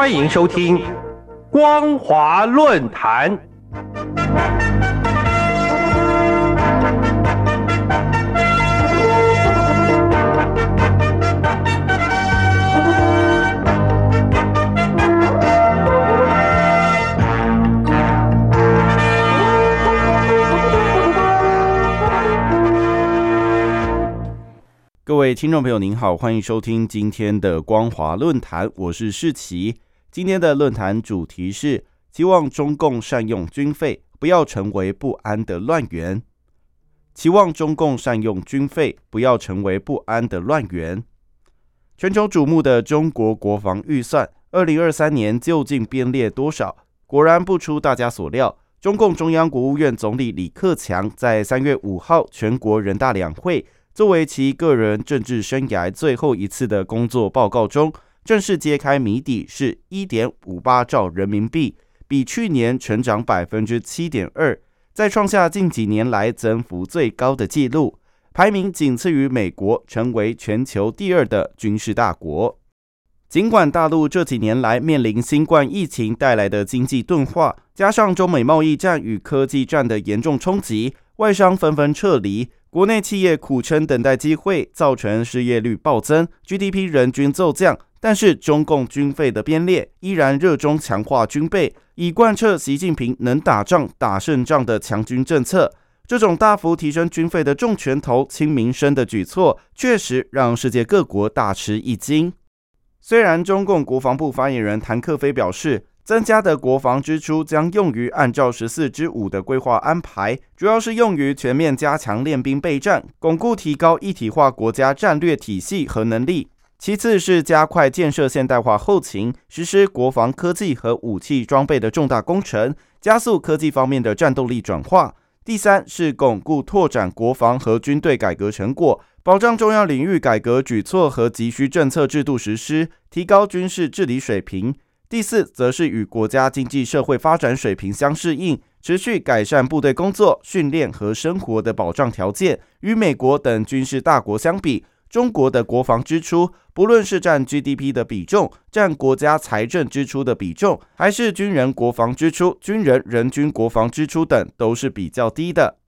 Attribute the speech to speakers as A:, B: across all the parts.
A: 欢迎收听《光华论坛》。
B: 各位听众朋友，您好，欢迎收听今天的光华论坛，我是世奇。今天的论坛主题是：期望中共善用军费，不要成为不安的乱源。期望中共善用军费，不要成为不安的乱源。全球瞩目的中国国防预算，二零二三年究竟编列多少？果然不出大家所料，中共中央国务院总理李克强在三月五号全国人大两会。作为其个人政治生涯最后一次的工作报告中，正式揭开谜底，是一点五八兆人民币，比去年成长百分之七点二，再创下近几年来增幅最高的纪录，排名仅次于美国，成为全球第二的军事大国。尽管大陆这几年来面临新冠疫情带来的经济钝化，加上中美贸易战与科技战的严重冲击，外商纷纷撤离。国内企业苦撑等待机会，造成失业率暴增，GDP 人均骤降。但是中共军费的编列依然热衷强化军备，以贯彻习近平能打仗打胜仗的强军政策。这种大幅提升军费的重拳头轻民生的举措，确实让世界各国大吃一惊。虽然中共国防部发言人谭克飞表示，增加的国防支出将用于按照“十四之五”的规划安排，主要是用于全面加强练兵备战，巩固提高一体化国家战略体系和能力；其次是加快建设现代化后勤，实施国防科技和武器装备的重大工程，加速科技方面的战斗力转化；第三是巩固拓展国防和军队改革成果，保障重要领域改革举措和急需政策制度实施，提高军事治理水平。第四，则是与国家经济社会发展水平相适应，持续改善部队工作、训练和生活的保障条件。与美国等军事大国相比，中国的国防支出，不论是占 GDP 的比重、占国家财政支出的比重，还是军人国防支出、军人人均国防支出等，都是比较低的。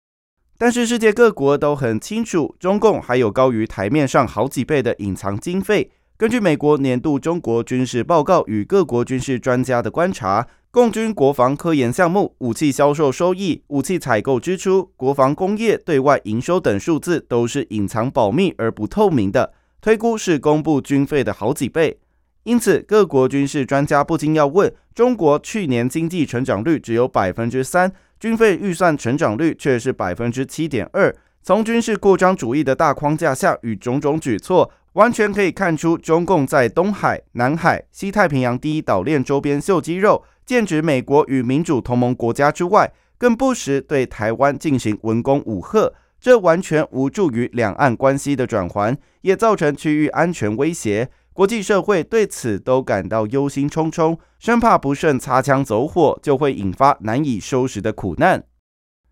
B: 但是，世界各国都很清楚，中共还有高于台面上好几倍的隐藏经费。根据美国年度中国军事报告与各国军事专家的观察，共军国防科研项目、武器销售收益、武器采购支出、国防工业对外营收等数字都是隐藏保密而不透明的，推估是公布军费的好几倍。因此，各国军事专家不禁要问：中国去年经济成长率只有百分之三，军费预算成长率却是百分之七点二。从军事扩张主义的大框架下与种种举措。完全可以看出，中共在东海、南海、西太平洋第一岛链周边秀肌肉，剑指美国与民主同盟国家之外，更不时对台湾进行文攻武吓，这完全无助于两岸关系的转圜，也造成区域安全威胁。国际社会对此都感到忧心忡忡，生怕不慎擦枪走火，就会引发难以收拾的苦难。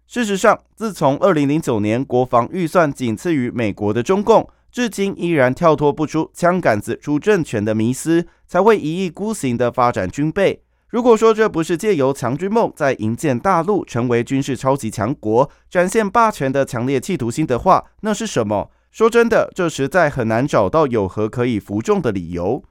B: 事实上，自从二零零九年国防预算仅次于美国的中共。至今依然跳脱不出枪杆子出政权的迷思，才会一意孤行地发展军备。如果说这不是借由强军梦在营建大陆，成为军事超级强国，展现霸权的强烈企图心的话，那是什么？说真的，这实在很难找到有何可以服众的理由。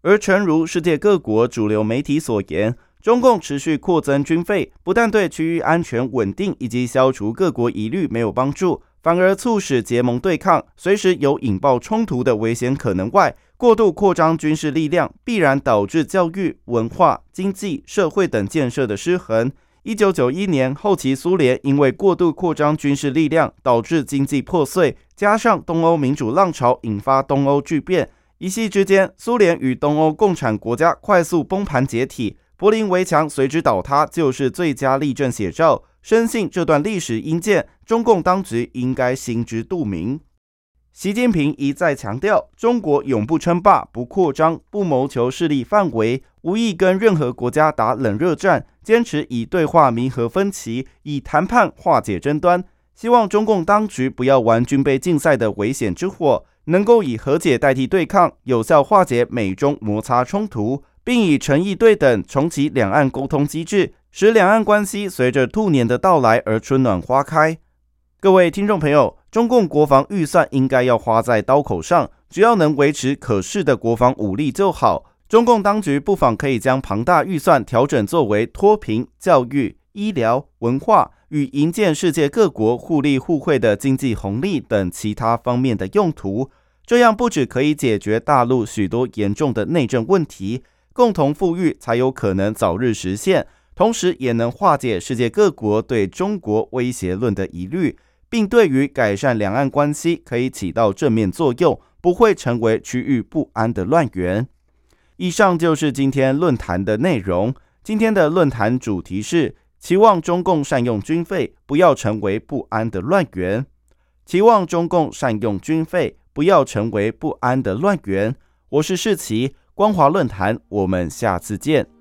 B: 而诚如世界各国主流媒体所言，中共持续扩增军费，不但对区域安全稳定以及消除各国疑虑没有帮助。反而促使结盟对抗，随时有引爆冲突的危险可能。外，过度扩张军事力量，必然导致教育、文化、经济、社会等建设的失衡。一九九一年后期，苏联因为过度扩张军事力量，导致经济破碎，加上东欧民主浪潮引发东欧巨变，一夕之间，苏联与东欧共产国家快速崩盘解体，柏林围墙随之倒塌，就是最佳例证写照。深信这段历史阴见，中共当局应该心知肚明。习近平一再强调，中国永不称霸、不扩张、不谋求势力范围，无意跟任何国家打冷热战，坚持以对话弥合分歧，以谈判化解争端。希望中共当局不要玩军备竞赛的危险之火，能够以和解代替对抗，有效化解美中摩擦冲突。并以诚意对等重启两岸沟通机制，使两岸关系随着兔年的到来而春暖花开。各位听众朋友，中共国防预算应该要花在刀口上，只要能维持可视的国防武力就好。中共当局不妨可以将庞大预算调整作为脱贫、教育、医疗、文化与营建世界各国互利互惠的经济红利等其他方面的用途。这样不只可以解决大陆许多严重的内政问题，共同富裕才有可能早日实现，同时也能化解世界各国对中国威胁论的疑虑。并对于改善两岸关系可以起到正面作用，不会成为区域不安的乱源。以上就是今天论坛的内容。今天的论坛主题是：期望中共善用军费，不要成为不安的乱源。期望中共善用军费，不要成为不安的乱源。我是世奇，光华论坛，我们下次见。